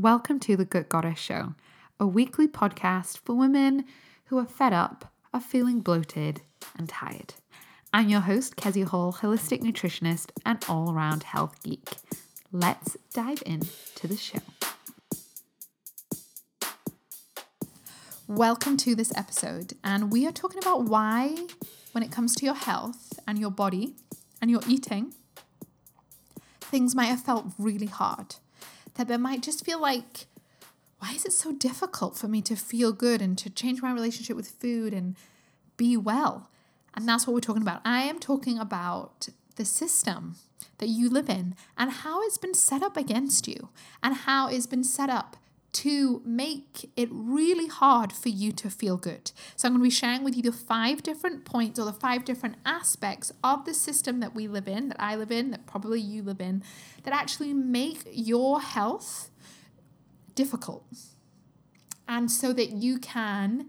Welcome to the Good Goddess Show, a weekly podcast for women who are fed up, are feeling bloated, and tired. I'm your host, Kezia Hall, holistic nutritionist and all around health geek. Let's dive into the show. Welcome to this episode, and we are talking about why, when it comes to your health and your body and your eating, things might have felt really hard that there might just feel like, why is it so difficult for me to feel good and to change my relationship with food and be well? And that's what we're talking about. I am talking about the system that you live in and how it's been set up against you and how it's been set up to make it really hard for you to feel good. So, I'm going to be sharing with you the five different points or the five different aspects of the system that we live in, that I live in, that probably you live in, that actually make your health difficult. And so that you can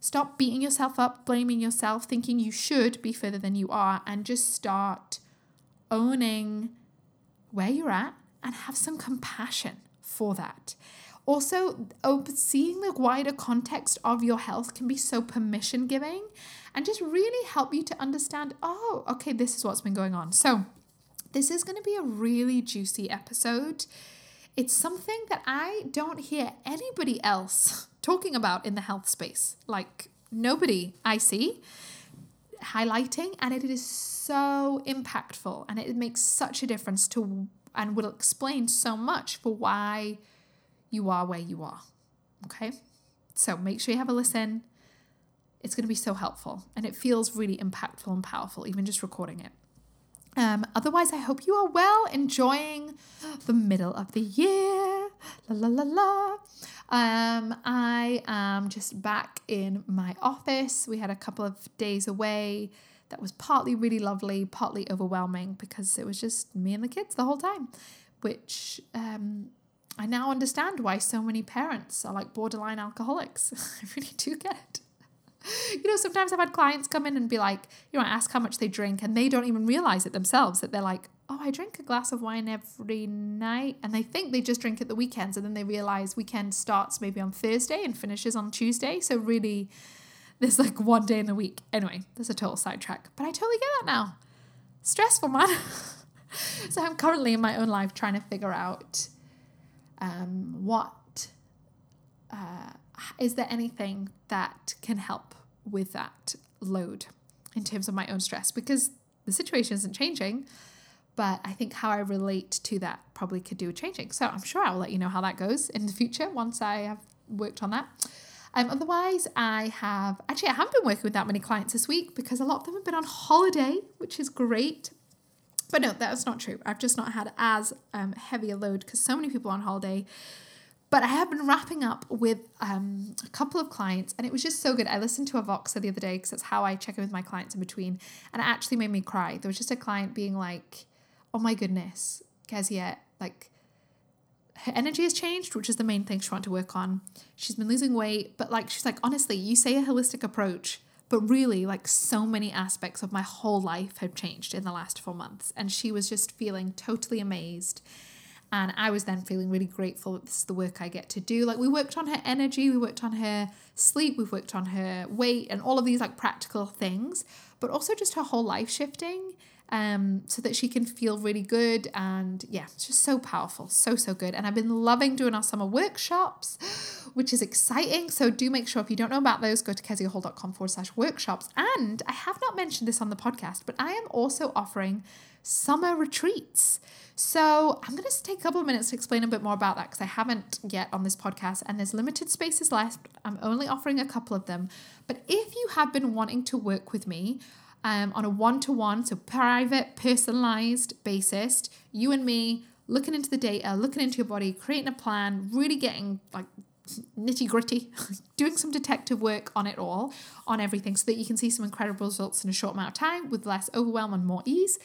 stop beating yourself up, blaming yourself, thinking you should be further than you are, and just start owning where you're at and have some compassion for that. Also, seeing the wider context of your health can be so permission giving and just really help you to understand oh, okay, this is what's been going on. So, this is going to be a really juicy episode. It's something that I don't hear anybody else talking about in the health space. Like, nobody I see highlighting, and it is so impactful and it makes such a difference to and will explain so much for why you are where you are. Okay? So make sure you have a listen. It's going to be so helpful and it feels really impactful and powerful, even just recording it. Um, otherwise, I hope you are well, enjoying the middle of the year. La la la la. Um, I am just back in my office. We had a couple of days away that was partly really lovely, partly overwhelming because it was just me and the kids the whole time, which um, I now understand why so many parents are like borderline alcoholics. I really do get it. You know, sometimes I've had clients come in and be like, you know, I ask how much they drink, and they don't even realize it themselves that they're like, oh, I drink a glass of wine every night. And they think they just drink at the weekends, and then they realize weekend starts maybe on Thursday and finishes on Tuesday. So, really, there's like one day in the week. Anyway, there's a total sidetrack, but I totally get that now. Stressful, man. so, I'm currently in my own life trying to figure out um, what uh, is there anything that can help with that load in terms of my own stress? Because the situation isn't changing but i think how i relate to that probably could do with changing. So i'm sure i'll let you know how that goes in the future once i have worked on that. Um, otherwise i have actually i haven't been working with that many clients this week because a lot of them have been on holiday which is great but no, that's not true. I've just not had as um, heavy a load because so many people on holiday. But I have been wrapping up with um, a couple of clients, and it was just so good. I listened to a Voxer the other day because that's how I check in with my clients in between, and it actually made me cry. There was just a client being like, "Oh my goodness, Kezia, like." her energy has changed, which is the main thing she wanted to work on. She's been losing weight, but like she's like, honestly, you say a holistic approach, but really, like so many aspects of my whole life have changed in the last four months. And she was just feeling totally amazed. And I was then feeling really grateful that this is the work I get to do. Like, we worked on her energy, we worked on her sleep, we've worked on her weight, and all of these like practical things, but also just her whole life shifting um, so that she can feel really good. And yeah, it's just so powerful, so, so good. And I've been loving doing our summer workshops, which is exciting. So do make sure if you don't know about those, go to keziahall.com forward slash workshops. And I have not mentioned this on the podcast, but I am also offering summer retreats. So I'm going to take a couple of minutes to explain a bit more about that because I haven't yet on this podcast and there's limited spaces left. I'm only offering a couple of them. But if you have been wanting to work with me, um, on a one to one, so private, personalized basis. You and me looking into the data, looking into your body, creating a plan, really getting like nitty gritty, doing some detective work on it all, on everything, so that you can see some incredible results in a short amount of time with less overwhelm and more ease.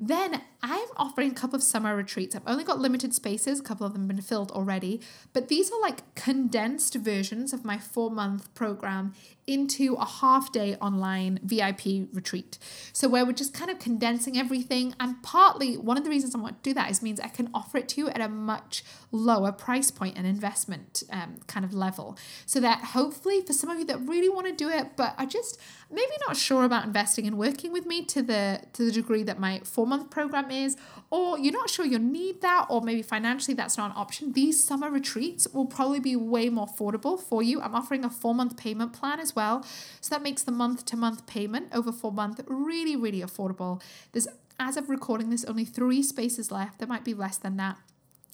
Then I'm offering a couple of summer retreats. I've only got limited spaces, a couple of them have been filled already, but these are like condensed versions of my four month program into a half day online VIP retreat. So, where we're just kind of condensing everything. And partly one of the reasons I want to do that is means I can offer it to you at a much lower price point and investment um, kind of level. So that hopefully for some of you that really want to do it, but are just maybe not sure about investing and working with me to the to the degree that my four month program is, or you're not sure you'll need that, or maybe financially that's not an option, these summer retreats will probably be way more affordable for you. I'm offering a four month payment plan as well. So that makes the month to month payment over four months really, really affordable. There's as of recording this, only three spaces left. There might be less than that.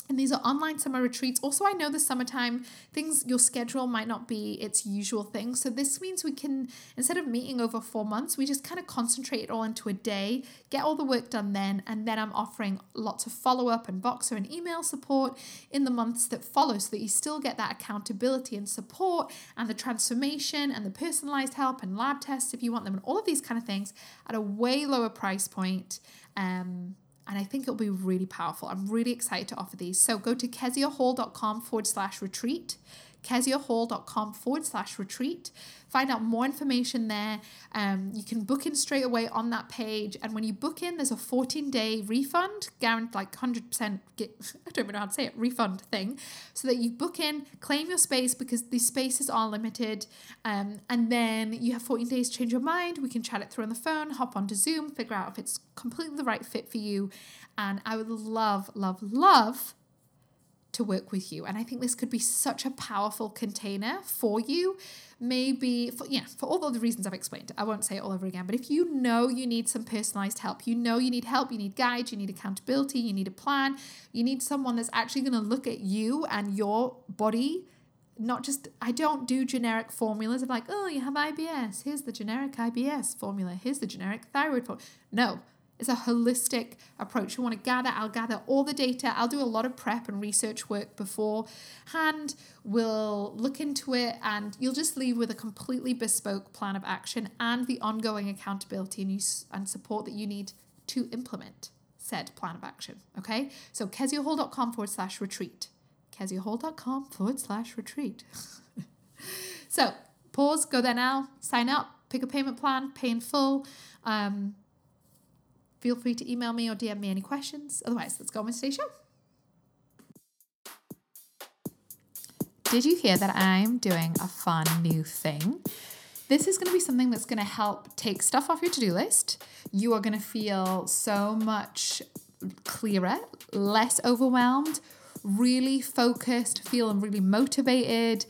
And these are online summer retreats. Also, I know the summertime things, your schedule might not be its usual thing. So, this means we can, instead of meeting over four months, we just kind of concentrate it all into a day, get all the work done then. And then I'm offering lots of follow up and Voxer and email support in the months that follow so that you still get that accountability and support and the transformation and the personalized help and lab tests if you want them and all of these kind of things at a way lower price point. Um, and I think it'll be really powerful. I'm really excited to offer these. So go to keziahall.com forward slash retreat keziahall.com forward slash retreat. Find out more information there. Um, you can book in straight away on that page. And when you book in, there's a 14 day refund, guaranteed like 100%, get, I don't even know how to say it, refund thing. So that you book in, claim your space because these spaces are limited. Um, and then you have 14 days to change your mind. We can chat it through on the phone, hop onto Zoom, figure out if it's completely the right fit for you. And I would love, love, love to work with you. And I think this could be such a powerful container for you. Maybe for yeah, for all the reasons I've explained. I won't say it all over again, but if you know you need some personalized help, you know you need help, you need guides, you need accountability, you need a plan, you need someone that's actually going to look at you and your body not just I don't do generic formulas of like, oh, you have IBS. Here's the generic IBS formula. Here's the generic thyroid formula. No, it's a holistic approach. You want to gather, I'll gather all the data. I'll do a lot of prep and research work beforehand. We'll look into it and you'll just leave with a completely bespoke plan of action and the ongoing accountability and, use, and support that you need to implement said plan of action. Okay? So keziahall.com forward slash retreat. keziahall.com forward slash retreat. so pause, go there now, sign up, pick a payment plan, pay in full. Um, Feel free to email me or DM me any questions. Otherwise, let's go on with today's show. Did you hear that I'm doing a fun new thing? This is going to be something that's going to help take stuff off your to do list. You are going to feel so much clearer, less overwhelmed, really focused, feeling really motivated,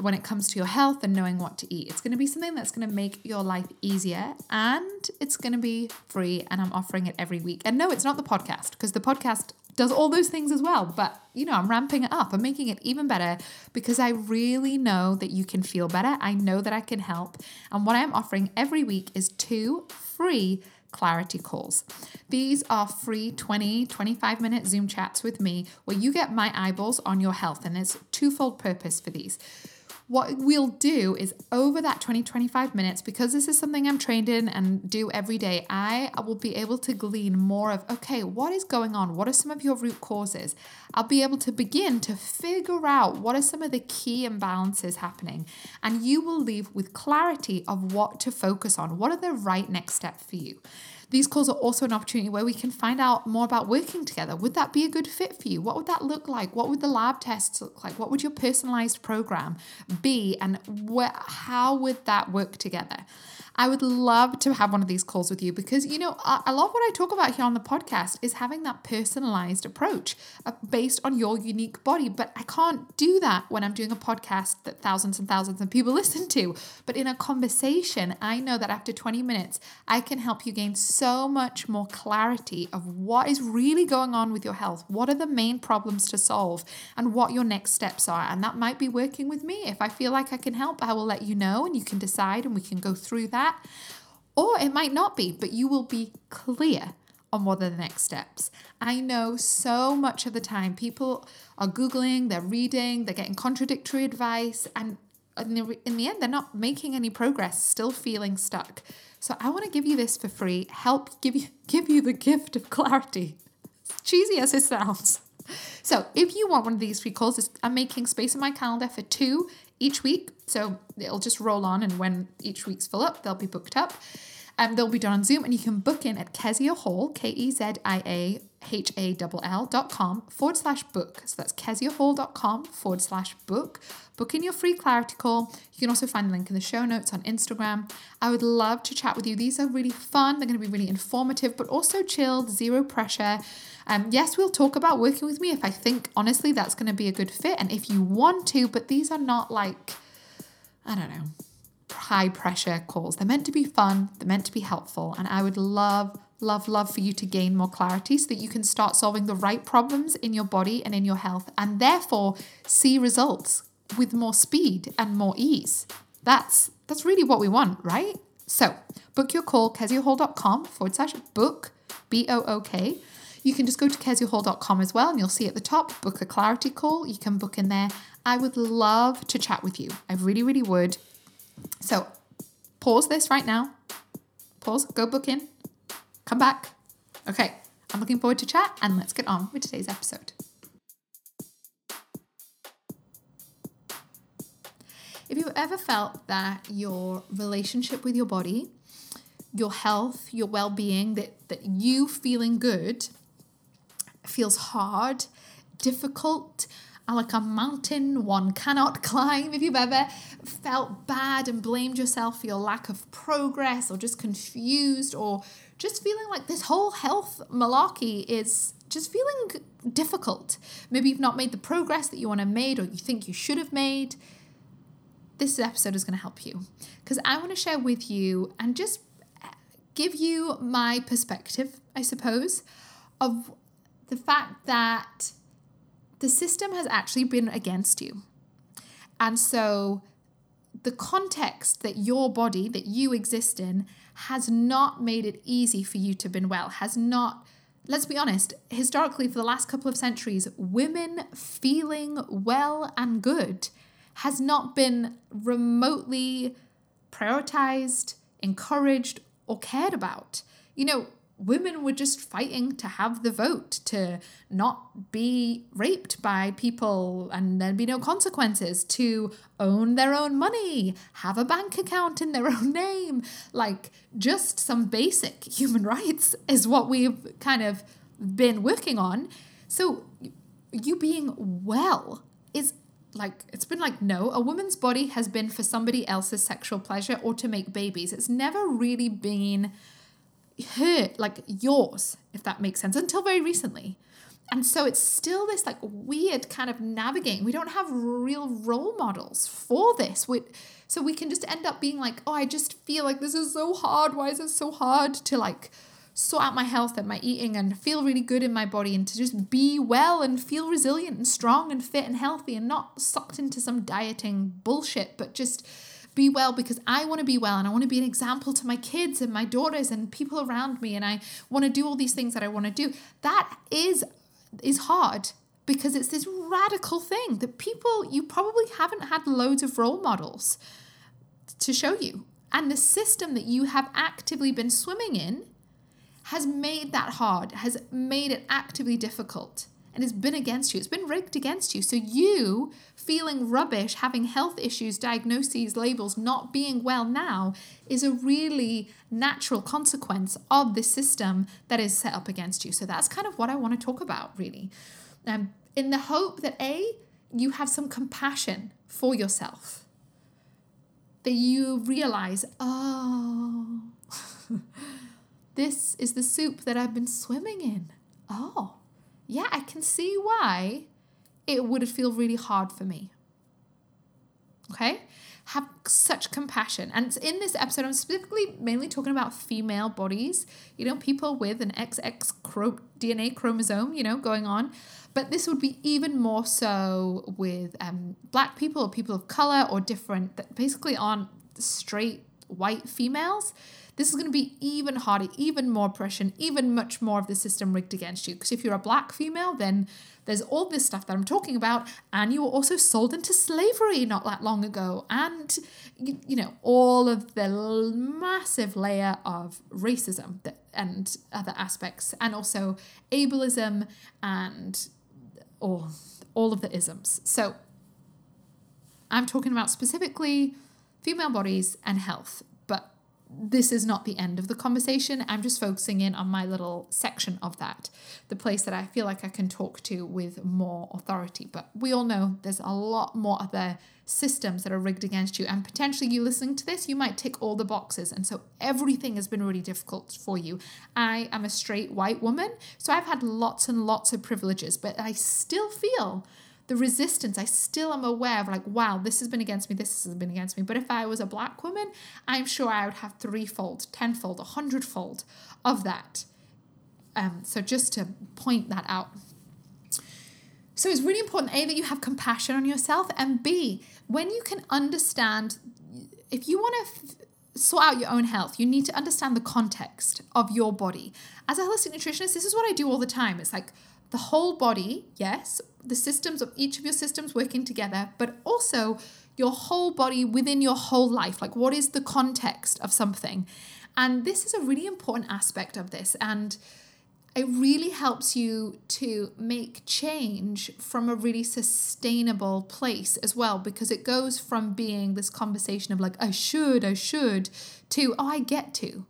when it comes to your health and knowing what to eat. It's going to be something that's going to make your life easier and it's going to be free and I'm offering it every week. And no, it's not the podcast because the podcast does all those things as well, but you know, I'm ramping it up. I'm making it even better because I really know that you can feel better. I know that I can help. And what I'm offering every week is two free clarity calls. These are free 20, 25 minute Zoom chats with me where you get my eyeballs on your health. And there's twofold purpose for these. What we'll do is over that 20, 25 minutes, because this is something I'm trained in and do every day, I will be able to glean more of, okay, what is going on? What are some of your root causes? I'll be able to begin to figure out what are some of the key imbalances happening. And you will leave with clarity of what to focus on. What are the right next steps for you? These calls are also an opportunity where we can find out more about working together. Would that be a good fit for you? What would that look like? What would the lab tests look like? What would your personalized program be? And how would that work together? I would love to have one of these calls with you because, you know, a lot of what I talk about here on the podcast is having that personalized approach uh, based on your unique body. But I can't do that when I'm doing a podcast that thousands and thousands of people listen to. But in a conversation, I know that after 20 minutes, I can help you gain so much more clarity of what is really going on with your health. What are the main problems to solve and what your next steps are. And that might be working with me. If I feel like I can help, I will let you know and you can decide and we can go through that that. Or it might not be, but you will be clear on what are the next steps. I know so much of the time people are Googling, they're reading, they're getting contradictory advice, and in the, in the end, they're not making any progress, still feeling stuck. So I want to give you this for free, help give you give you the gift of clarity. cheesy as it sounds. So if you want one of these free calls, I'm making space in my calendar for two each week. So it'll just roll on, and when each week's full up, they'll be booked up. Um, they'll be done on Zoom, and you can book in at Kezia Hall, K E Z I A H A L L dot com forward slash book. So that's keziahall.com forward slash book. Book in your free clarity call. You can also find the link in the show notes on Instagram. I would love to chat with you. These are really fun. They're going to be really informative, but also chilled, zero pressure. Um, yes, we'll talk about working with me if I think honestly that's going to be a good fit and if you want to, but these are not like, I don't know, high pressure calls. They're meant to be fun, they're meant to be helpful, and I would love, love, love for you to gain more clarity so that you can start solving the right problems in your body and in your health, and therefore see results with more speed and more ease. That's that's really what we want, right? So book your call, keziahall.com forward slash book, B O O K. You can just go to keziahall.com as well and you'll see at the top, book a clarity call. You can book in there. I would love to chat with you. I really, really would. So pause this right now. Pause, go book in, come back. Okay, I'm looking forward to chat and let's get on with today's episode. If you've ever felt that your relationship with your body, your health, your well being, that, that you feeling good feels hard, difficult, like a mountain one cannot climb. If you've ever felt bad and blamed yourself for your lack of progress or just confused or just feeling like this whole health malarkey is just feeling difficult. Maybe you've not made the progress that you want to made or you think you should have made. This episode is going to help you because I want to share with you and just eh, give you my perspective, I suppose, of the fact that the system has actually been against you. And so the context that your body, that you exist in, has not made it easy for you to be well, has not, let's be honest, historically, for the last couple of centuries, women feeling well and good has not been remotely prioritized, encouraged, or cared about. You know, women were just fighting to have the vote, to not be raped by people and there'd be no consequences, to own their own money, have a bank account in their own name. Like, just some basic human rights is what we've kind of been working on. So, you being well is like it's been like no a woman's body has been for somebody else's sexual pleasure or to make babies it's never really been her, like yours, if that makes sense, until very recently. And so it's still this like weird kind of navigating. We don't have real role models for this. We, so we can just end up being like, oh, I just feel like this is so hard. Why is it so hard to like sort out my health and my eating and feel really good in my body and to just be well and feel resilient and strong and fit and healthy and not sucked into some dieting bullshit, but just be well because I want to be well and I want to be an example to my kids and my daughters and people around me and I want to do all these things that I want to do. That is is hard because it's this radical thing that people you probably haven't had loads of role models to show you. And the system that you have actively been swimming in has made that hard, has made it actively difficult and it's been against you. It's been rigged against you. So you feeling rubbish, having health issues, diagnoses, labels, not being well now is a really natural consequence of this system that is set up against you. So that's kind of what I want to talk about, really. Um, in the hope that A, you have some compassion for yourself. That you realize, oh, this is the soup that I've been swimming in. Oh, yeah, I can see why it would feel really hard for me. Okay? Have such compassion. And in this episode, I'm specifically mainly talking about female bodies, you know, people with an XX DNA chromosome, you know, going on. But this would be even more so with um, black people or people of color or different that basically aren't straight white females this is going to be even harder, even more oppression, even much more of the system rigged against you. Because if you're a black female, then there's all this stuff that I'm talking about, and you were also sold into slavery not that long ago, and you, you know all of the massive layer of racism that, and other aspects, and also ableism and all all of the isms. So I'm talking about specifically female bodies and health, this is not the end of the conversation. I'm just focusing in on my little section of that, the place that I feel like I can talk to with more authority. But we all know there's a lot more other systems that are rigged against you, and potentially you listening to this, you might tick all the boxes. And so everything has been really difficult for you. I am a straight white woman, so I've had lots and lots of privileges, but I still feel the resistance, I still am aware of like, wow, this has been against me, this has been against me. But if I was a black woman, I'm sure I would have threefold, tenfold, a hundredfold of that. Um, so just to point that out. So it's really important, A, that you have compassion on yourself, and B, when you can understand, if you want to f- sort out your own health, you need to understand the context of your body. As a holistic nutritionist, this is what I do all the time. It's like, the whole body, yes, the systems of each of your systems working together, but also your whole body within your whole life. Like, what is the context of something? And this is a really important aspect of this. And it really helps you to make change from a really sustainable place as well, because it goes from being this conversation of like, I should, I should, to, oh, I get to.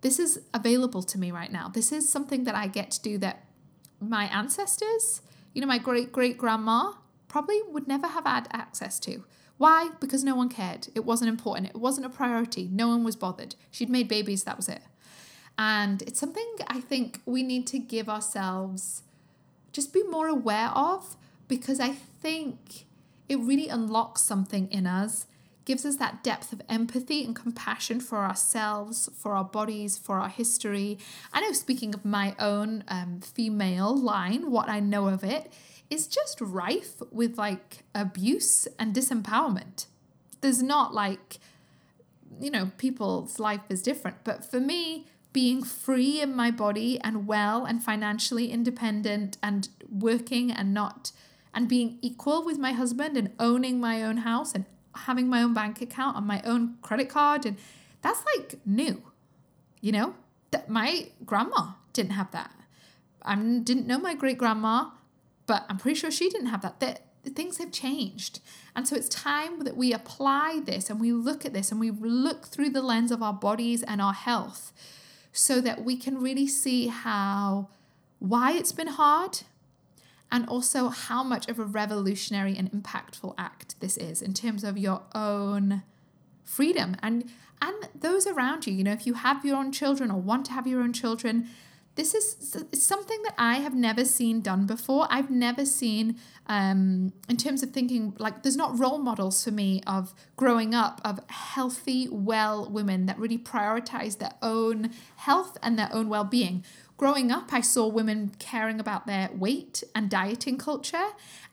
This is available to me right now. This is something that I get to do that my ancestors, you know, my great great grandma, probably would never have had access to. Why? Because no one cared. It wasn't important. It wasn't a priority. No one was bothered. She'd made babies, that was it. And it's something I think we need to give ourselves just be more aware of because I think it really unlocks something in us gives us that depth of empathy and compassion for ourselves, for our bodies, for our history. I know, speaking of my own um, female line, what I know of it is just rife with like abuse and disempowerment. There's not like, you know, people's life is different. But for me, being free in my body and well and financially independent and working and not and being equal with my husband and owning my own house and having my own bank account and my own credit card and that's like new you know? That my grandma didn't have that. I didn't know my great grandma but i'm pretty sure she didn't have that. That things have changed. And so it's time that we apply this and we look at this and we look through the lens of our bodies and our health so that we can really see how why it's been hard and also how much of a revolutionary and impactful act this is in terms of your own freedom and and those around you you know if you have your own children or want to have your own children this is something that I have never seen done before. I've never seen, um, in terms of thinking, like, there's not role models for me of growing up of healthy, well women that really prioritize their own health and their own well being. Growing up, I saw women caring about their weight and dieting culture,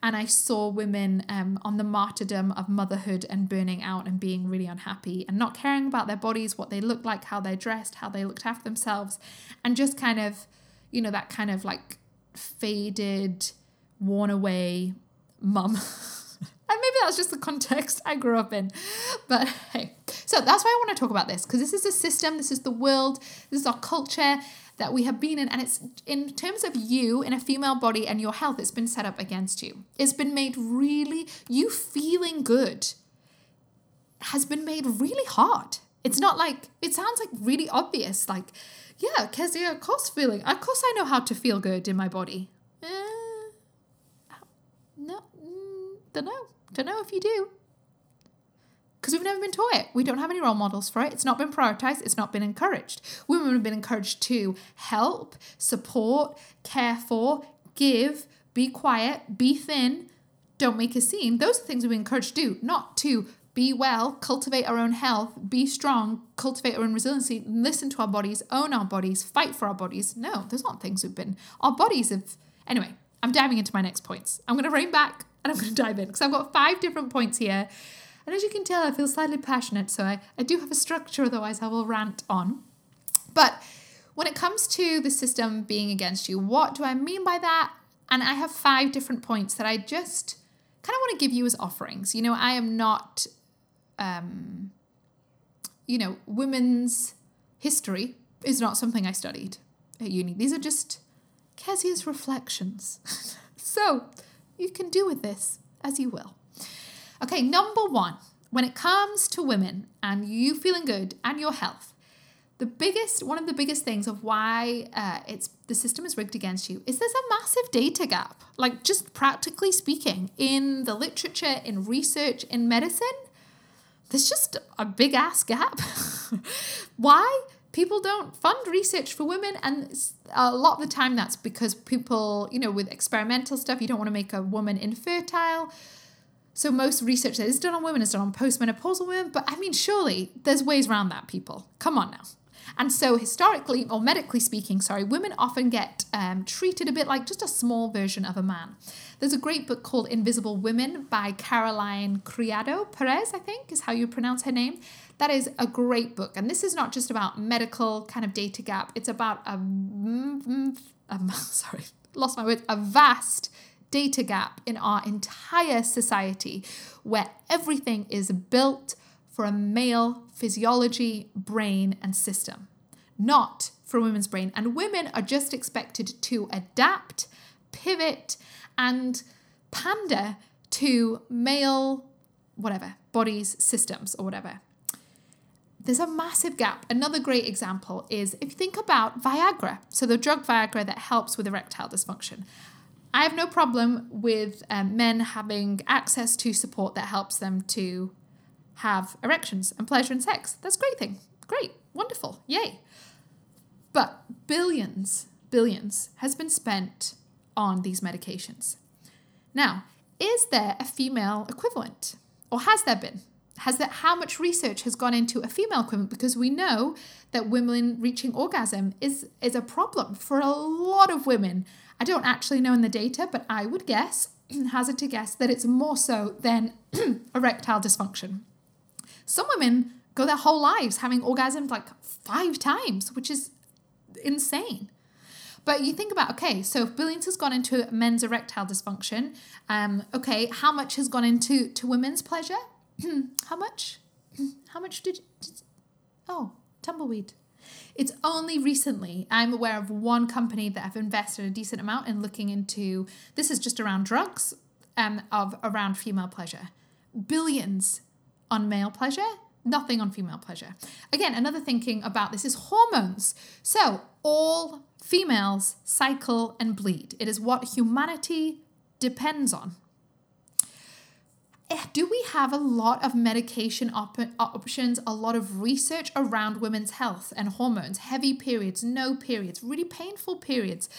and I saw women um, on the martyrdom of motherhood and burning out and being really unhappy and not caring about their bodies, what they look like, how they're dressed, how they looked after themselves, and just kind of, you know, that kind of like faded, worn away mum. and maybe that's just the context I grew up in. But hey, so that's why I want to talk about this because this is a system, this is the world, this is our culture that we have been in. And it's in terms of you in a female body and your health, it's been set up against you. It's been made really, you feeling good has been made really hard. It's not like, it sounds like really obvious. Like, yeah, cause Kezia, of course, feeling, of course, I know how to feel good in my body. Uh, no, mm, don't know. Don't know if you do because we've never been taught it. We don't have any role models for it. It's not been prioritized, it's not been encouraged. Women have been encouraged to help, support, care for, give, be quiet, be thin, don't make a scene. Those are things we've been encouraged to do, not to be well, cultivate our own health, be strong, cultivate our own resiliency, listen to our bodies, own our bodies, fight for our bodies. No, those aren't things we've been. Our bodies have. Anyway, I'm diving into my next points. I'm going to rein back and I'm going to dive in because I've got five different points here and as you can tell, I feel slightly passionate, so I, I do have a structure, otherwise, I will rant on. But when it comes to the system being against you, what do I mean by that? And I have five different points that I just kind of want to give you as offerings. You know, I am not, um, you know, women's history is not something I studied at uni. These are just Kezia's reflections. so you can do with this as you will. Okay, number one, when it comes to women and you feeling good and your health, the biggest one of the biggest things of why uh, it's the system is rigged against you is there's a massive data gap. Like just practically speaking in the literature in research in medicine there's just a big ass gap. Why? People don't fund research for women and a lot of the time that's because people you know with experimental stuff you don't want to make a woman infertile so most research that is done on women is done on postmenopausal women but i mean surely there's ways around that people come on now and so, historically, or medically speaking, sorry, women often get um, treated a bit like just a small version of a man. There's a great book called Invisible Women by Caroline Criado Perez, I think is how you pronounce her name. That is a great book. And this is not just about medical kind of data gap, it's about a, a sorry, lost my word, a vast data gap in our entire society where everything is built for a male physiology, brain, and system, not for a women's brain. And women are just expected to adapt, pivot, and pander to male, whatever, bodies, systems, or whatever. There's a massive gap. Another great example is if you think about Viagra, so the drug Viagra that helps with erectile dysfunction. I have no problem with um, men having access to support that helps them to have erections and pleasure in sex. That's a great thing. Great. Wonderful. Yay. But billions, billions has been spent on these medications. Now, is there a female equivalent? Or has there been? Has that how much research has gone into a female equivalent? Because we know that women reaching orgasm is, is a problem for a lot of women. I don't actually know in the data, but I would guess, hazard to guess, that it's more so than erectile dysfunction. Some women go their whole lives having orgasms like five times, which is insane. But you think about, okay, so if billions has gone into men's erectile dysfunction, um, okay, how much has gone into to women's pleasure? How much? How much did, did oh, tumbleweed. It's only recently I'm aware of one company that have invested a decent amount in looking into this is just around drugs um, of around female pleasure. Billions on male pleasure, nothing on female pleasure. Again, another thinking about this is hormones. So, all females cycle and bleed. It is what humanity depends on. Eh, do we have a lot of medication op- options, a lot of research around women's health and hormones, heavy periods, no periods, really painful periods?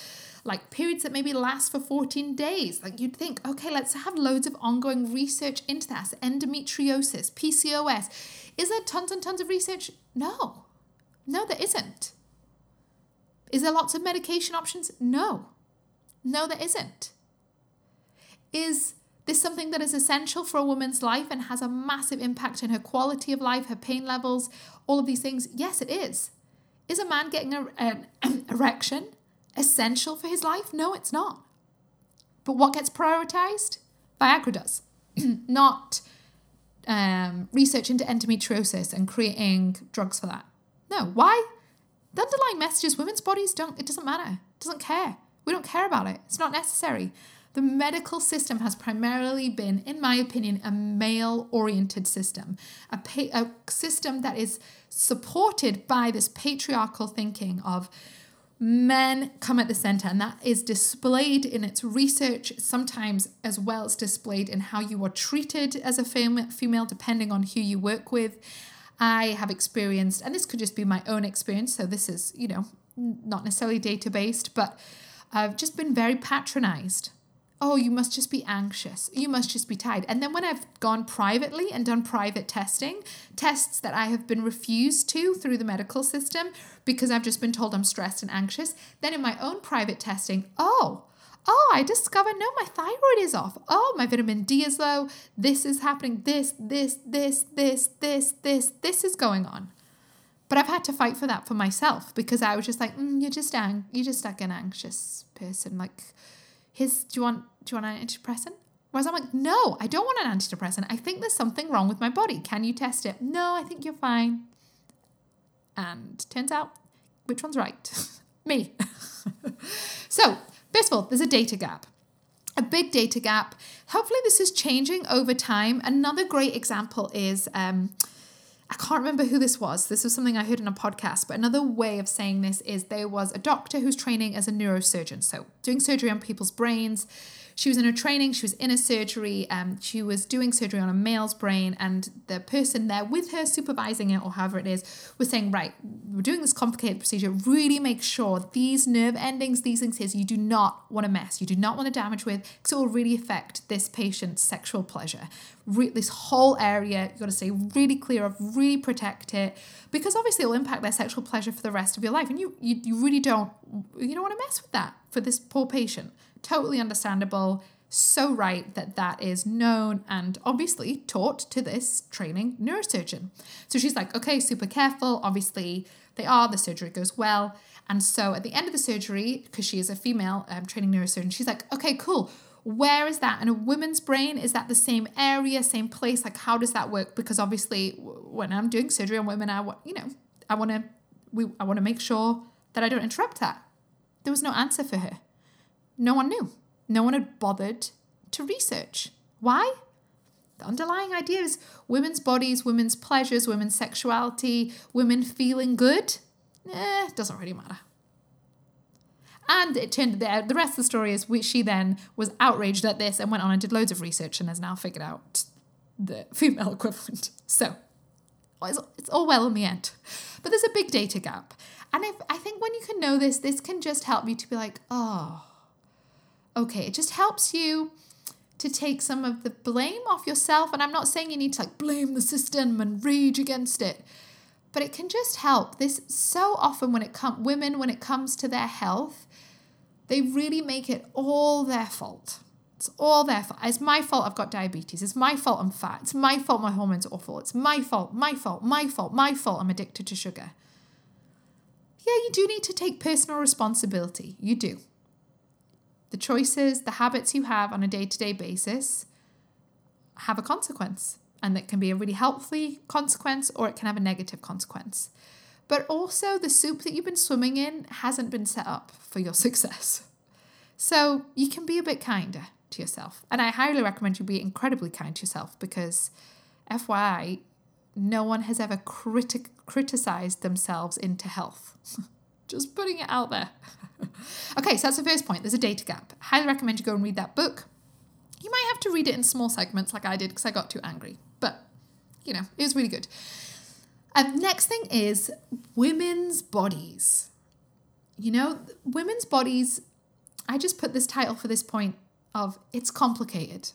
like periods that maybe last for 14 days. Like you'd think, okay, let's have loads of ongoing research into that. Endometriosis, PCOS. Is there tons and tons of research? No. No, there isn't. Is there lots of medication options? No. No, there isn't. Is this is something that is essential for a woman's life and has a massive impact on her quality of life, her pain levels, all of these things? Yes, it is. Is a man getting a, an erection essential for his life? No, it's not. But what gets prioritized? Viagra does, not um, research into endometriosis and creating drugs for that. No, why? The underlying message is women's bodies don't, it doesn't matter, it doesn't care. We don't care about it, it's not necessary. The medical system has primarily been, in my opinion, a male oriented system, a, pa- a system that is supported by this patriarchal thinking of men come at the center and that is displayed in its research sometimes as well as displayed in how you are treated as a female depending on who you work with. I have experienced and this could just be my own experience so this is you know not necessarily data based but i've just been very patronized oh, you must just be anxious. You must just be tired. And then when I've gone privately and done private testing, tests that I have been refused to through the medical system because I've just been told I'm stressed and anxious, then in my own private testing, oh, oh, I discovered no, my thyroid is off. Oh, my vitamin D is low. This is happening. This, this, this, this, this, this, this is going on. But I've had to fight for that for myself because I was just like, mm, you're just ang- you're just like an anxious person. Like, his do you want do you want an antidepressant? Whereas I'm like, no, I don't want an antidepressant. I think there's something wrong with my body. Can you test it? No, I think you're fine. And turns out, which one's right? Me. so, first of all, there's a data gap. A big data gap. Hopefully, this is changing over time. Another great example is um, I can't remember who this was. This was something I heard in a podcast, but another way of saying this is there was a doctor who's training as a neurosurgeon, so doing surgery on people's brains she was in her training, she was in a surgery, um, she was doing surgery on a male's brain, and the person there with her supervising it, or however it is, was saying, Right, we're doing this complicated procedure. Really make sure these nerve endings, these things here, you do not want to mess, you do not want to damage with, because it will really affect this patient's sexual pleasure. Re- this whole area, you've got to stay really clear of, really protect it, because obviously it will impact their sexual pleasure for the rest of your life. And you, you, you really don't, you don't want to mess with that for this poor patient. Totally understandable. So right that that is known and obviously taught to this training neurosurgeon. So she's like, okay, super careful. Obviously, they are. The surgery goes well. And so at the end of the surgery, because she is a female um, training neurosurgeon, she's like, okay, cool. Where is that in a woman's brain? Is that the same area, same place? Like, how does that work? Because obviously, when I'm doing surgery on women, I want, you know, I want to, we, I want to make sure that I don't interrupt that. There was no answer for her no one knew. No one had bothered to research. Why? The underlying idea is women's bodies, women's pleasures, women's sexuality, women feeling good. Eh, doesn't really matter. And it turned the, the rest of the story is she then was outraged at this and went on and did loads of research and has now figured out the female equivalent. So it's, it's all well in the end. But there's a big data gap. And if, I think when you can know this, this can just help you to be like, oh, okay. It just helps you to take some of the blame off yourself. And I'm not saying you need to like blame the system and rage against it, but it can just help. This so often when it comes women when it comes to their health, they really make it all their fault. It's all their fault. It's my fault I've got diabetes. It's my fault I'm fat. It's my fault my hormones are awful. It's my fault, my fault, my fault, my fault I'm addicted to sugar. Yeah, you do need to take personal responsibility. You do the choices, the habits you have on a day to day basis have a consequence. And that can be a really helpful consequence or it can have a negative consequence. But also, the soup that you've been swimming in hasn't been set up for your success. So you can be a bit kinder to yourself. And I highly recommend you be incredibly kind to yourself because, FYI, no one has ever criti- criticized themselves into health. Just putting it out there. okay, so that's the first point. There's a data gap. Highly recommend you go and read that book. You might have to read it in small segments like I did because I got too angry. But, you know, it was really good. Um, next thing is women's bodies. You know, women's bodies, I just put this title for this point of it's complicated.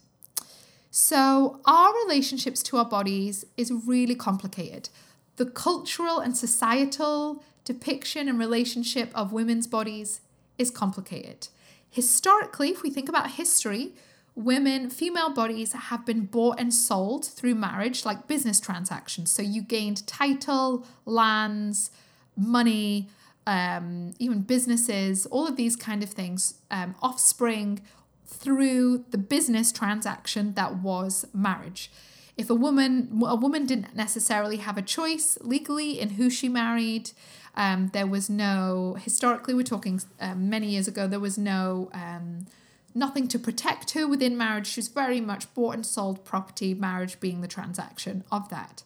So, our relationships to our bodies is really complicated. The cultural and societal depiction and relationship of women's bodies is complicated. Historically, if we think about history, women, female bodies have been bought and sold through marriage like business transactions. So you gained title, lands, money, um, even businesses, all of these kind of things, um, offspring through the business transaction that was marriage. If a woman a woman didn't necessarily have a choice legally in who she married, um, there was no, historically, we're talking um, many years ago, there was no, um, nothing to protect her within marriage. She was very much bought and sold property, marriage being the transaction of that.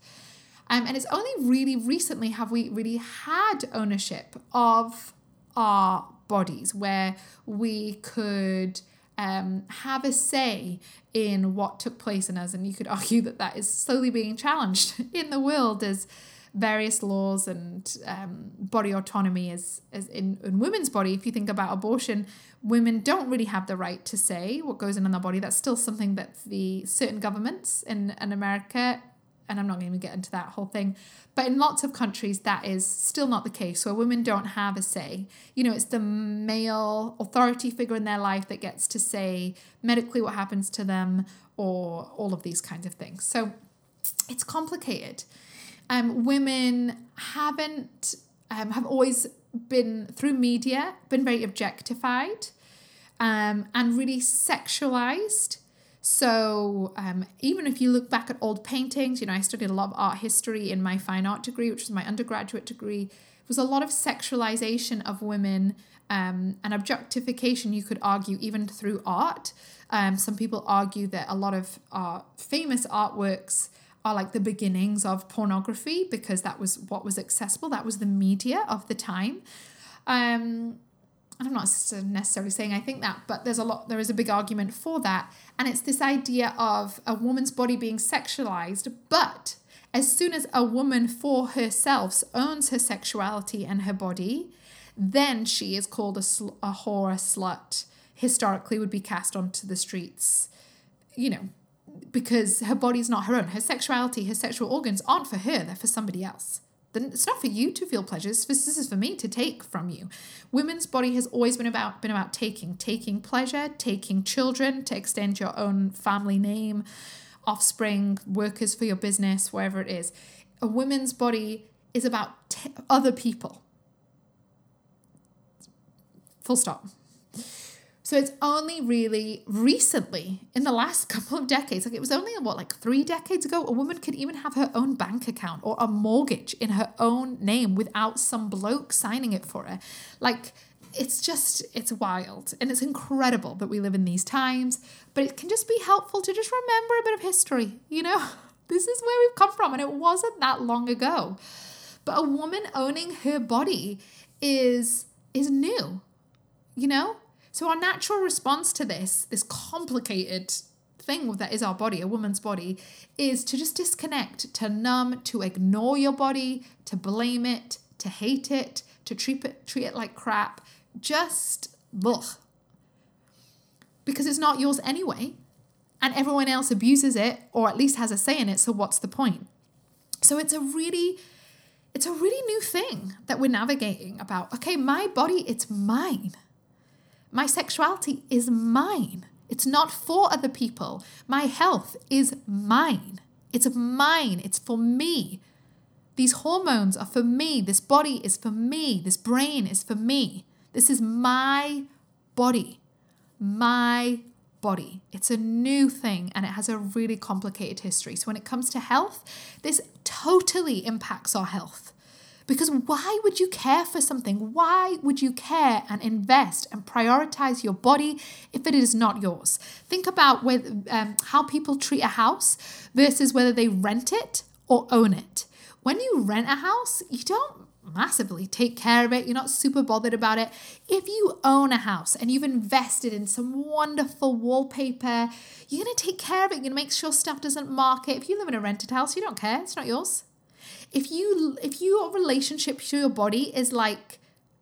Um, and it's only really recently have we really had ownership of our bodies where we could um, have a say in what took place in us. And you could argue that that is slowly being challenged in the world as various laws and um, body autonomy is, as in, in women's body. If you think about abortion, women don't really have the right to say what goes in in their body. That's still something that the certain governments in, in America, and I'm not going to get into that whole thing, but in lots of countries, that is still not the case, where women don't have a say. You know, it's the male authority figure in their life that gets to say medically what happens to them or all of these kinds of things. So it's complicated. Um, women haven't um, have always been through media been very objectified um, and really sexualized. So um, even if you look back at old paintings, you know, I studied a lot of art history in my fine art degree, which was my undergraduate degree. It was a lot of sexualization of women um, and objectification, you could argue, even through art. Um, some people argue that a lot of uh, famous artworks are like the beginnings of pornography because that was what was accessible. That was the media of the time. Um, and I'm not necessarily saying I think that, but there's a lot, there is a big argument for that. And it's this idea of a woman's body being sexualized, but as soon as a woman for herself owns her sexuality and her body, then she is called a, sl- a whore, a slut, historically would be cast onto the streets, you know, because her body's not her own. Her sexuality, her sexual organs aren't for her, they're for somebody else. Then it's not for you to feel pleasure. This is for me to take from you. Women's body has always been about been about taking, taking pleasure, taking children to extend your own family name, offspring, workers for your business, wherever it is. A woman's body is about t- other people. Full stop. So it's only really recently, in the last couple of decades, like it was only what, like three decades ago, a woman could even have her own bank account or a mortgage in her own name without some bloke signing it for her. Like it's just, it's wild. And it's incredible that we live in these times, but it can just be helpful to just remember a bit of history, you know? This is where we've come from, and it wasn't that long ago. But a woman owning her body is is new. You know? So, our natural response to this, this complicated thing that is our body, a woman's body, is to just disconnect, to numb, to ignore your body, to blame it, to hate it, to treat it, treat it like crap. Just. Because it's not yours anyway. And everyone else abuses it or at least has a say in it. So what's the point? So it's a really it's a really new thing that we're navigating about. Okay, my body, it's mine. My sexuality is mine. It's not for other people. My health is mine. It's mine. It's for me. These hormones are for me. This body is for me. This brain is for me. This is my body. My body. It's a new thing and it has a really complicated history. So, when it comes to health, this totally impacts our health. Because why would you care for something? Why would you care and invest and prioritize your body if it is not yours? Think about whether, um, how people treat a house versus whether they rent it or own it. When you rent a house, you don't massively take care of it. You're not super bothered about it. If you own a house and you've invested in some wonderful wallpaper, you're going to take care of it. You're going to make sure stuff doesn't mark it. If you live in a rented house, you don't care. It's not yours if you if your relationship to your body is like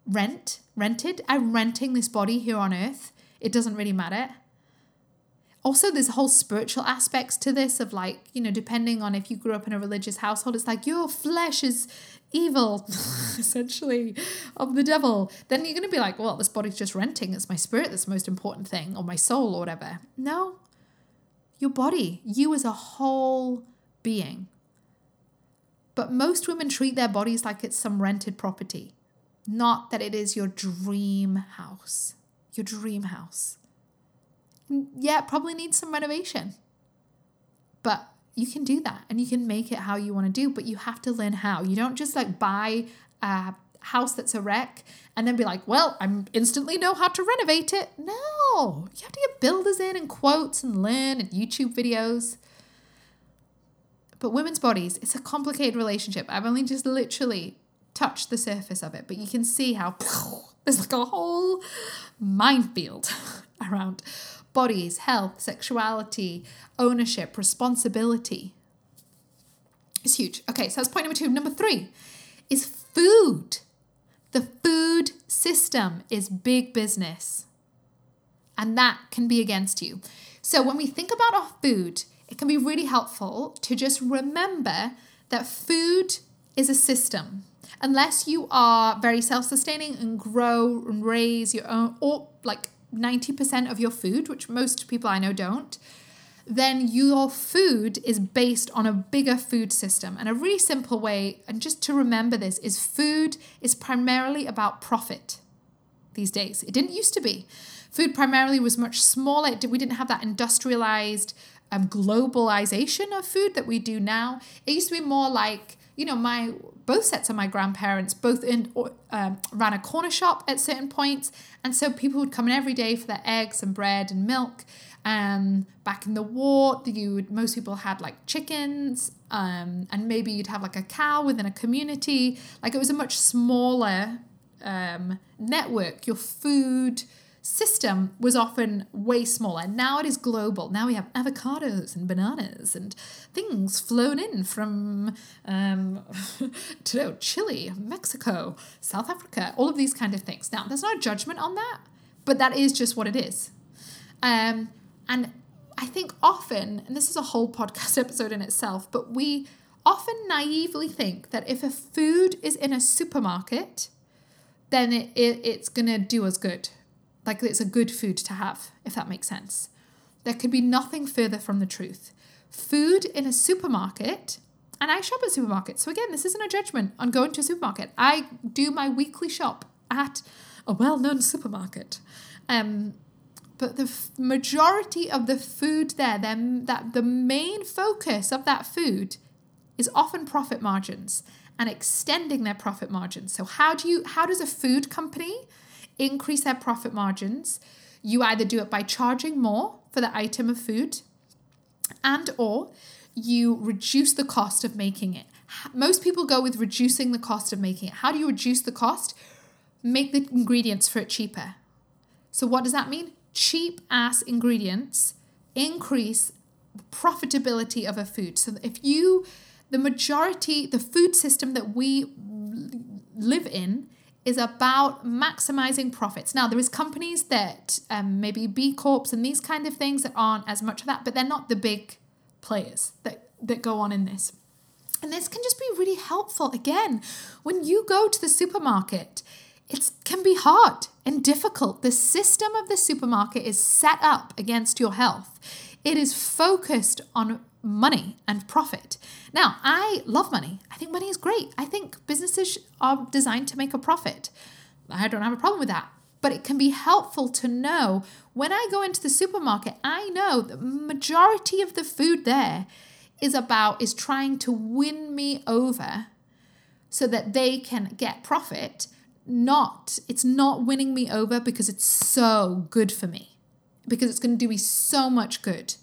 rent rented i'm renting this body here on earth it doesn't really matter. Also there's whole spiritual aspects to this of like you know depending on if you grew up in a religious household it's like your flesh is evil essentially of the devil. Then you're going to be like well this body's just renting. It's my spirit that's the most important thing or my soul or whatever. No. Your body you as a whole being but most women treat their bodies like it's some rented property, not that it is your dream house. Your dream house. Yeah, it probably needs some renovation. But you can do that and you can make it how you want to do, but you have to learn how. You don't just like buy a house that's a wreck and then be like, well, I instantly know how to renovate it. No, you have to get builders in and quotes and learn and YouTube videos. But women's bodies, it's a complicated relationship. I've only just literally touched the surface of it, but you can see how there's like a whole minefield around bodies, health, sexuality, ownership, responsibility. It's huge. Okay, so that's point number two. Number three is food. The food system is big business, and that can be against you. So when we think about our food, it can be really helpful to just remember that food is a system. Unless you are very self sustaining and grow and raise your own, or like 90% of your food, which most people I know don't, then your food is based on a bigger food system. And a really simple way, and just to remember this, is food is primarily about profit these days. It didn't used to be. Food primarily was much smaller. We didn't have that industrialized um, globalization of food that we do now. It used to be more like, you know, my both sets of my grandparents both in um, ran a corner shop at certain points, and so people would come in every day for their eggs and bread and milk. Um, back in the war, you would, most people had like chickens, um, and maybe you'd have like a cow within a community. Like it was a much smaller um, network. Your food system was often way smaller. Now it is global. Now we have avocados and bananas and things flown in from um, to know, Chile, Mexico, South Africa, all of these kind of things. Now, there's no judgment on that, but that is just what it is. Um, and I think often, and this is a whole podcast episode in itself, but we often naively think that if a food is in a supermarket, then it, it it's going to do us good. Like it's a good food to have, if that makes sense. There could be nothing further from the truth. Food in a supermarket, and I shop at supermarkets. So again, this isn't a judgment on going to a supermarket. I do my weekly shop at a well-known supermarket. Um, but the f- majority of the food there, then that the main focus of that food is often profit margins and extending their profit margins. So how do you how does a food company increase their profit margins? You either do it by charging more for the item of food and or you reduce the cost of making it. Most people go with reducing the cost of making it. How do you reduce the cost? Make the ingredients for it cheaper. So what does that mean? Cheap ass ingredients increase the profitability of a food. So if you the majority, the food system that we live in is about maximizing profits. Now, there is companies that um, maybe B Corps and these kind of things that aren't as much of that, but they're not the big players that, that go on in this. And this can just be really helpful. Again, when you go to the supermarket, it can be hard and difficult. The system of the supermarket is set up against your health. It is focused on money and profit. Now, I love money. I think money is great. I think businesses are designed to make a profit. I don't have a problem with that. But it can be helpful to know when I go into the supermarket, I know the majority of the food there is about is trying to win me over so that they can get profit. Not, it's not winning me over because it's so good for me, because it's going to do me so much good.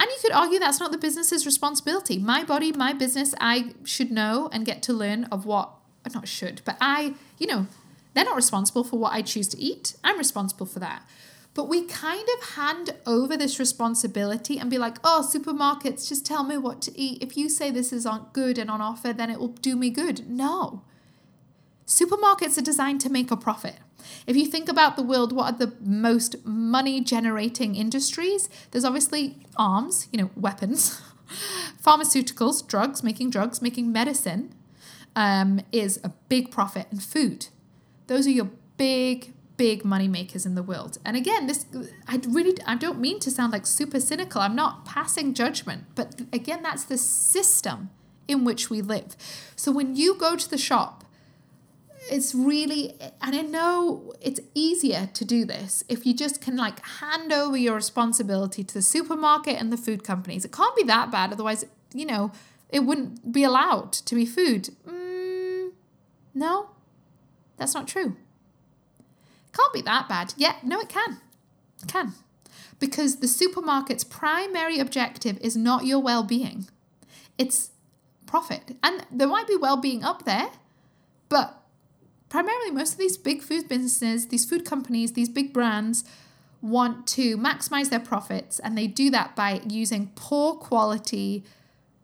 And you could argue that's not the business's responsibility. My body, my business, I should know and get to learn of what, uh, not should, but I, you know, they're not responsible for what I choose to eat. I'm responsible for that. But we kind of hand over this responsibility and be like, oh, supermarkets, just tell me what to eat. If you say this is on good and on offer, then it will do me good. No. Supermarkets are designed to make a profit. If you think about the world, what are the most money generating industries? There's obviously arms, you know, weapons, pharmaceuticals, drugs, making drugs, making medicine um, is a big profit, and food. Those are your big, big money makers in the world. And again, this I really I don't mean to sound like super cynical. I'm not passing judgment, but again, that's the system in which we live. So when you go to the shop it's really and i know it's easier to do this if you just can like hand over your responsibility to the supermarket and the food companies. It can't be that bad otherwise you know it wouldn't be allowed to be food. Mm, no that's not true. It can't be that bad. Yeah no it can. It can. Because the supermarket's primary objective is not your well-being. It's profit. And there might be well-being up there but primarily most of these big food businesses, these food companies, these big brands want to maximize their profits and they do that by using poor quality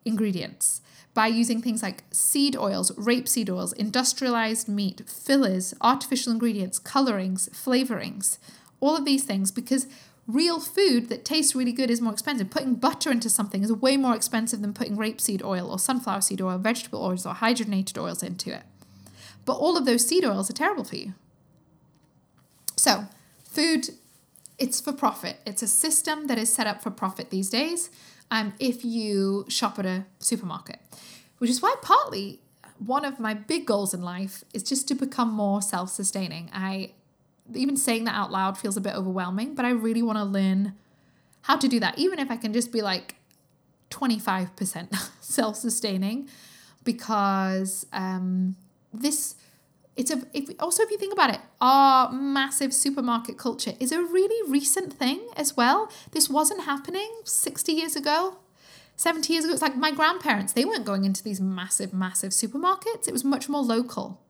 ingredients by using things like seed oils, rapeseed oils, industrialized meat, fillers, artificial ingredients, colorings, flavorings, all of these things because real food that tastes really good is more expensive. Putting butter into something is way more expensive than putting rapeseed oil or sunflower seed oil, vegetable oils or hydrogenated oils into it. But all of those seed oils are terrible for you. So, food it's for profit. It's a system that is set up for profit these days. Um, if you shop at a supermarket, which is why partly one of my big goals in life is just to become more self-sustaining. I even saying that out loud feels a bit overwhelming, but I really want to learn how to do that, even if I can just be like 25% self-sustaining, because um, this it's a if, also if you think about it our massive supermarket culture is a really recent thing as well. This wasn't happening 60 years ago 70 years ago. It's like my grandparents they weren't going into these massive massive supermarkets. It was much more local.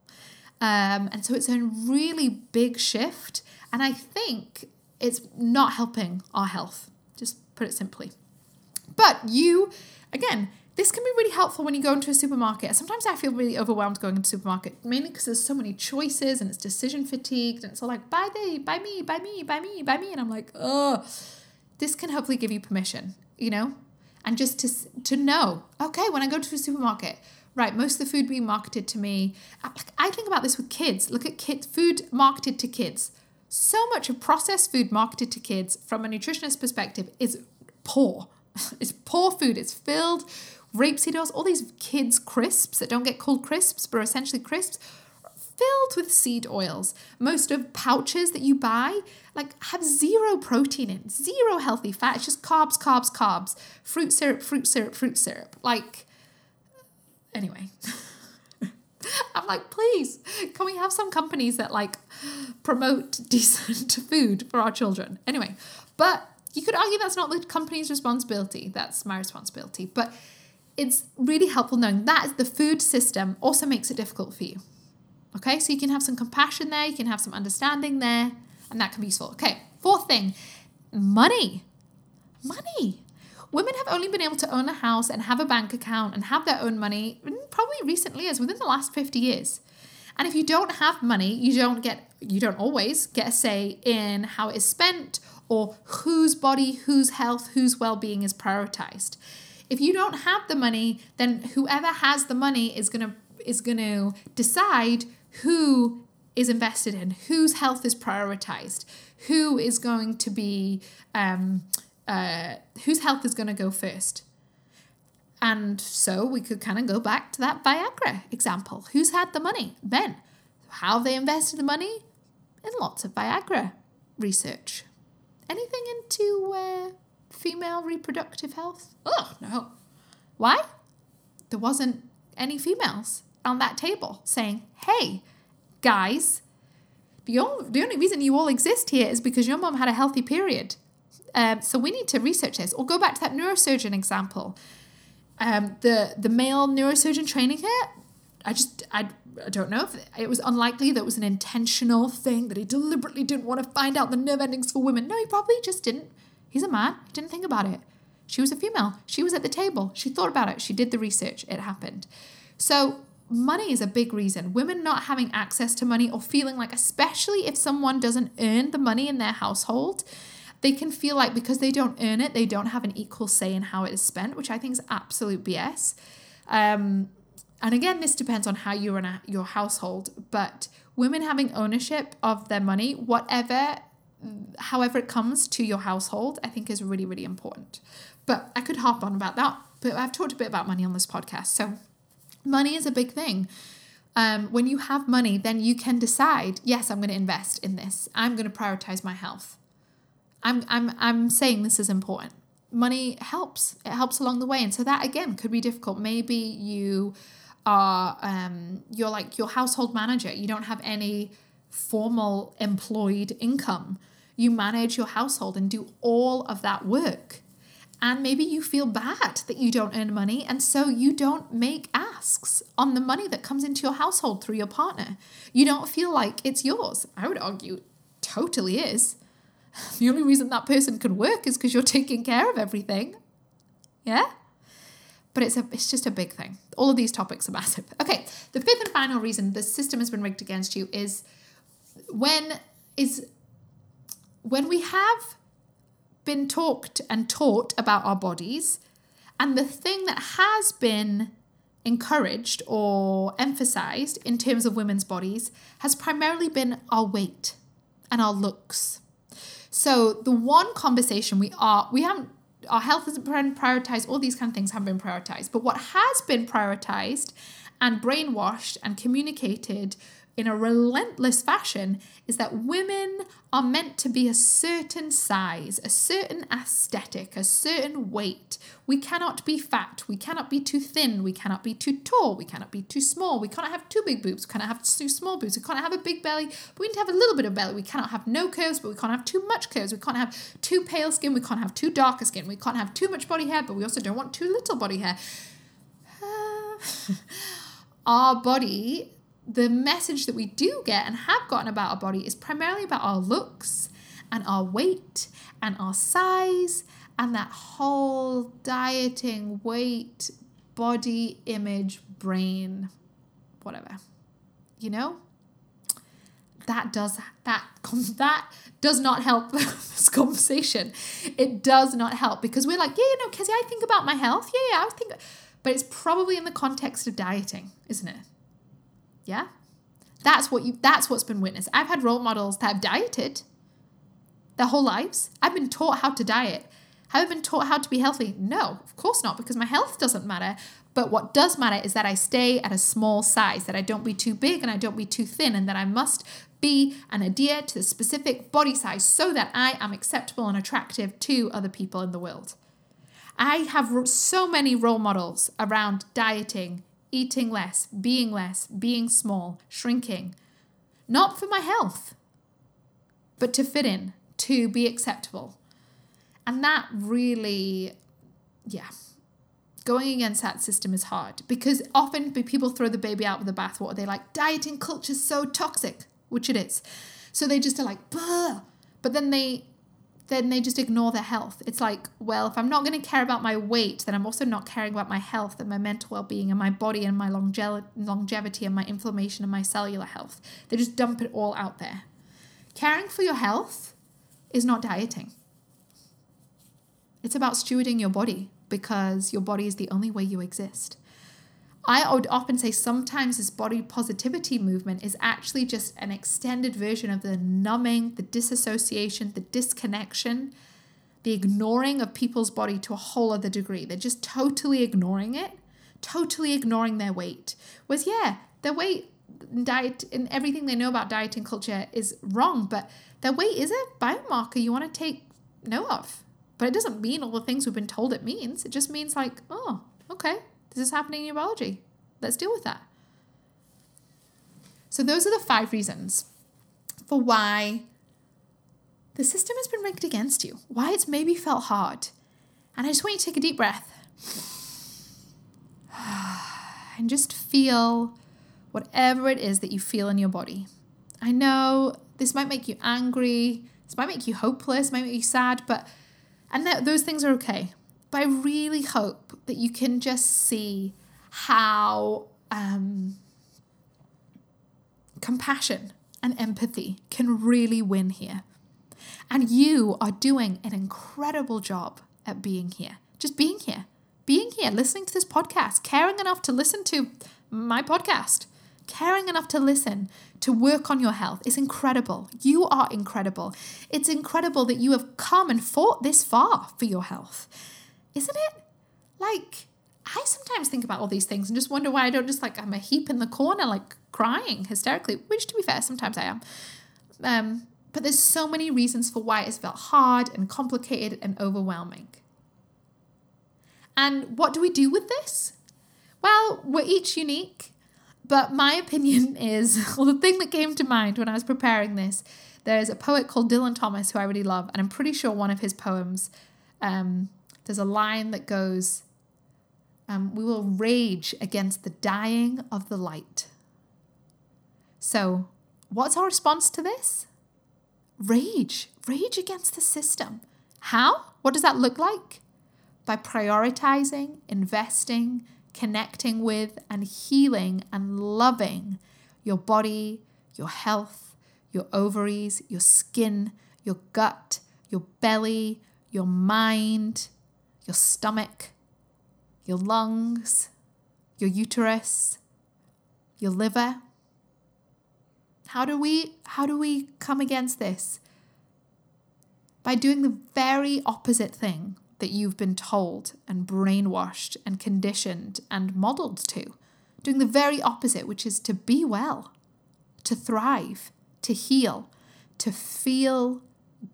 Um, and so it's a really big shift. And i think it's not helping our health just put it simply. But you again this can be really helpful when you go into a supermarket. Sometimes I feel really overwhelmed going into a supermarket, mainly because there's so many choices and it's decision fatigued and it's all like, buy they, buy me, buy me, buy me, buy me. And I'm like, oh, this can hopefully give you permission, you know? And just to, to know, okay, when I go to a supermarket, right, most of the food being marketed to me, uh, I think about this with kids. Look at kids, food marketed to kids. So much of processed food marketed to kids from a nutritionist perspective is poor. It's poor food. It's filled rapeseed oils, all these kids' crisps that don't get called crisps but are essentially crisps, filled with seed oils. Most of pouches that you buy like have zero protein in, zero healthy fat. It's just carbs, carbs, carbs. Fruit syrup, fruit syrup, fruit syrup. Like anyway. I'm like, please, can we have some companies that like promote decent food for our children? Anyway, but you could argue that's not the company's responsibility. That's my responsibility. But it's really helpful knowing that the food system also makes it difficult for you. Okay, so you can have some compassion there, you can have some understanding there, and that can be useful. Okay, fourth thing money. Money. Women have only been able to own a house and have a bank account and have their own money probably recently as within the last 50 years. And if you don't have money, you don't get you don't always get a say in how it is spent or whose body, whose health, whose well-being is prioritized. If you don't have the money, then whoever has the money is going to is going to decide who is invested in, whose health is prioritized, who is going to be um, uh, whose health is going to go first. And so we could kind of go back to that Viagra example. Who's had the money? Men. How they invested the money? In lots of Viagra research. Anything into uh, female reproductive health? Oh, no. Why? There wasn't any females on that table saying, hey, guys, the only, the only reason you all exist here is because your mom had a healthy period. Um, so we need to research this. Or go back to that neurosurgeon example. Um, the the male neurosurgeon training here, I just I, I don't know if it was unlikely that it was an intentional thing that he deliberately didn't want to find out the nerve endings for women. No, he probably just didn't He's a man. He didn't think about it. She was a female. She was at the table. She thought about it. She did the research. It happened. So, money is a big reason. Women not having access to money or feeling like, especially if someone doesn't earn the money in their household, they can feel like because they don't earn it, they don't have an equal say in how it is spent, which I think is absolute BS. Um, and again, this depends on how you run your household, but women having ownership of their money, whatever however it comes to your household, I think is really, really important. But I could harp on about that. But I've talked a bit about money on this podcast. So money is a big thing. Um, when you have money, then you can decide, yes, I'm going to invest in this. I'm going to prioritize my health. I'm, I'm, I'm saying this is important. Money helps. It helps along the way. And so that again could be difficult. Maybe you are um, you're like your household manager. You don't have any formal employed income. You manage your household and do all of that work. And maybe you feel bad that you don't earn money, and so you don't make asks on the money that comes into your household through your partner. You don't feel like it's yours. I would argue totally is. The only reason that person can work is because you're taking care of everything. Yeah? But it's a it's just a big thing. All of these topics are massive. Okay, the fifth and final reason the system has been rigged against you is when is when we have been talked and taught about our bodies and the thing that has been encouraged or emphasized in terms of women's bodies has primarily been our weight and our looks. So the one conversation we are we haven't our health isn't prioritized, all these kind of things haven't been prioritized. But what has been prioritized and brainwashed and communicated in a relentless fashion is that women are meant to be a certain size, a certain aesthetic, a certain weight. We cannot be fat, we cannot be too thin, we cannot be too tall, we cannot be too small, we cannot have too big boobs, we cannot have too small boobs, we cannot have a big belly, but we need to have a little bit of belly. We cannot have no curves, but we can't have too much curves. We can't have too pale skin, we can't have too darker skin, we can't have too much body hair, but we also don't want too little body hair. our body the message that we do get and have gotten about our body is primarily about our looks and our weight and our size and that whole dieting, weight, body image, brain, whatever. You know? That does that that does not help this conversation. It does not help because we're like, yeah, you know, Kezia, I think about my health. Yeah, yeah, I think but it's probably in the context of dieting, isn't it? Yeah? That's what you that's what's been witnessed. I've had role models that have dieted their whole lives. I've been taught how to diet. Have I been taught how to be healthy? No, of course not, because my health doesn't matter. But what does matter is that I stay at a small size, that I don't be too big and I don't be too thin, and that I must be and adhere to the specific body size so that I am acceptable and attractive to other people in the world. I have so many role models around dieting, eating less, being less, being small, shrinking. Not for my health, but to fit in, to be acceptable. And that really, yeah, going against that system is hard because often people throw the baby out with the bathwater. They're like, dieting culture is so toxic, which it is. So they just are like, Bah! but then they then they just ignore their health. It's like, well, if I'm not going to care about my weight, then I'm also not caring about my health and my mental well being and my body and my longe- longevity and my inflammation and my cellular health. They just dump it all out there. Caring for your health is not dieting, it's about stewarding your body because your body is the only way you exist. I would often say sometimes this body positivity movement is actually just an extended version of the numbing, the disassociation, the disconnection, the ignoring of people's body to a whole other degree. They're just totally ignoring it, totally ignoring their weight. Was yeah, their weight and diet and everything they know about dieting culture is wrong, but their weight is a biomarker you want to take note of. But it doesn't mean all the things we've been told it means. It just means like, oh, okay, this is happening in your biology. Let's deal with that. So, those are the five reasons for why the system has been rigged against you, why it's maybe felt hard. And I just want you to take a deep breath and just feel whatever it is that you feel in your body. I know this might make you angry, this might make you hopeless, might make you sad, but and that, those things are okay. But I really hope that you can just see how um, compassion and empathy can really win here. And you are doing an incredible job at being here. Just being here, being here, listening to this podcast, caring enough to listen to my podcast, caring enough to listen, to work on your health is incredible. You are incredible. It's incredible that you have come and fought this far for your health isn't it? Like, I sometimes think about all these things and just wonder why I don't just like I'm a heap in the corner, like crying hysterically, which to be fair, sometimes I am. Um, but there's so many reasons for why it's felt hard and complicated and overwhelming. And what do we do with this? Well, we're each unique, but my opinion is well, the thing that came to mind when I was preparing this, there's a poet called Dylan Thomas who I really love, and I'm pretty sure one of his poems um, there's a line that goes, um, We will rage against the dying of the light. So, what's our response to this? Rage. Rage against the system. How? What does that look like? By prioritizing, investing, connecting with, and healing and loving your body, your health, your ovaries, your skin, your gut, your belly, your mind, your stomach, your lungs, your uterus, your liver. How do we how do we come against this? by doing the very opposite thing that you've been told and brainwashed and conditioned and modeled to. Doing the very opposite, which is to be well, to thrive, to heal, to feel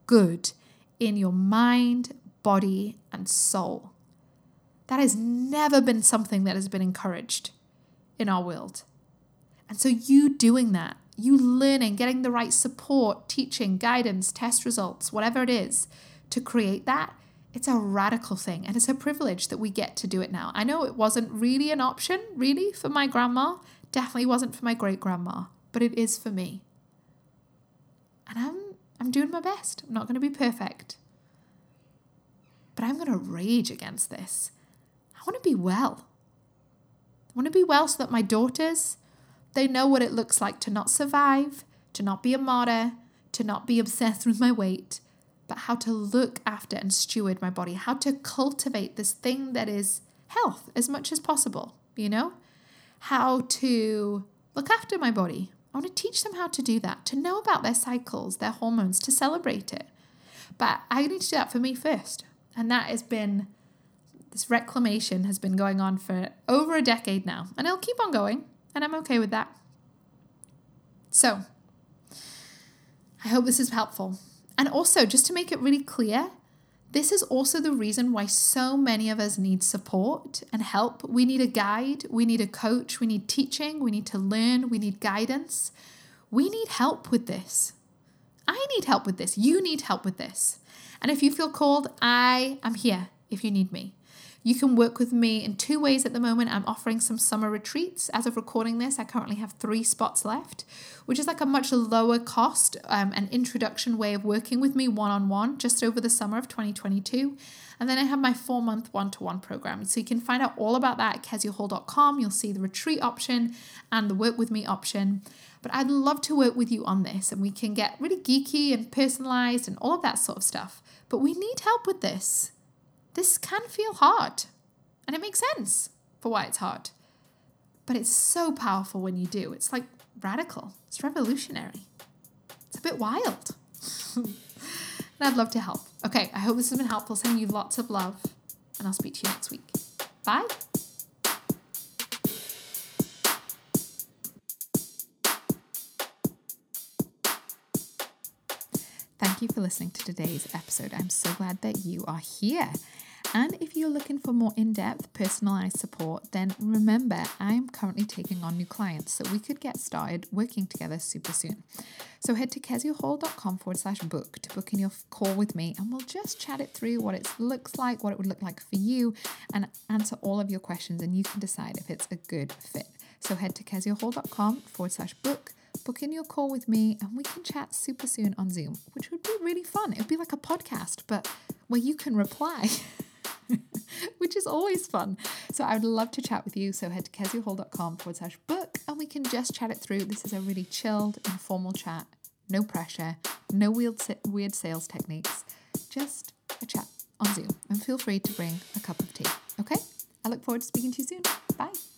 good in your mind, body, and soul. That has never been something that has been encouraged in our world. And so, you doing that, you learning, getting the right support, teaching, guidance, test results, whatever it is to create that, it's a radical thing and it's a privilege that we get to do it now. I know it wasn't really an option, really, for my grandma, definitely wasn't for my great grandma, but it is for me. And I'm I'm doing my best. I'm not going to be perfect. But I'm going to rage against this. I want to be well. I want to be well so that my daughters, they know what it looks like to not survive, to not be a martyr, to not be obsessed with my weight, but how to look after and steward my body, how to cultivate this thing that is health as much as possible, you know? How to look after my body, I want to teach them how to do that, to know about their cycles, their hormones, to celebrate it. But I need to do that for me first. And that has been, this reclamation has been going on for over a decade now. And it'll keep on going. And I'm okay with that. So, I hope this is helpful. And also, just to make it really clear, this is also the reason why so many of us need support and help. We need a guide, we need a coach, we need teaching, we need to learn, we need guidance. We need help with this. I need help with this. You need help with this. And if you feel called, I am here if you need me. You can work with me in two ways at the moment. I'm offering some summer retreats. As of recording this, I currently have three spots left, which is like a much lower cost um, and introduction way of working with me one on one just over the summer of 2022. And then I have my four month one to one program. So you can find out all about that at keziahall.com. You'll see the retreat option and the work with me option. But I'd love to work with you on this and we can get really geeky and personalized and all of that sort of stuff. But we need help with this this can feel hard. And it makes sense for why it's hard. But it's so powerful when you do. It's like radical, it's revolutionary, it's a bit wild. and I'd love to help. Okay, I hope this has been helpful. Sending you lots of love, and I'll speak to you next week. Bye. Thank you for listening to today's episode. I'm so glad that you are here. And if you're looking for more in depth, personalized support, then remember I'm currently taking on new clients, so we could get started working together super soon. So head to keziahall.com forward slash book to book in your call with me, and we'll just chat it through what it looks like, what it would look like for you, and answer all of your questions, and you can decide if it's a good fit. So head to keziahall.com forward slash book book in your call with me and we can chat super soon on Zoom, which would be really fun. It would be like a podcast, but where you can reply. which is always fun. So I would love to chat with you. So head to keziahall.com forward slash book and we can just chat it through. This is a really chilled, informal chat. No pressure, no weird, weird sales techniques, just a chat on Zoom. And feel free to bring a cup of tea. Okay? I look forward to speaking to you soon. Bye.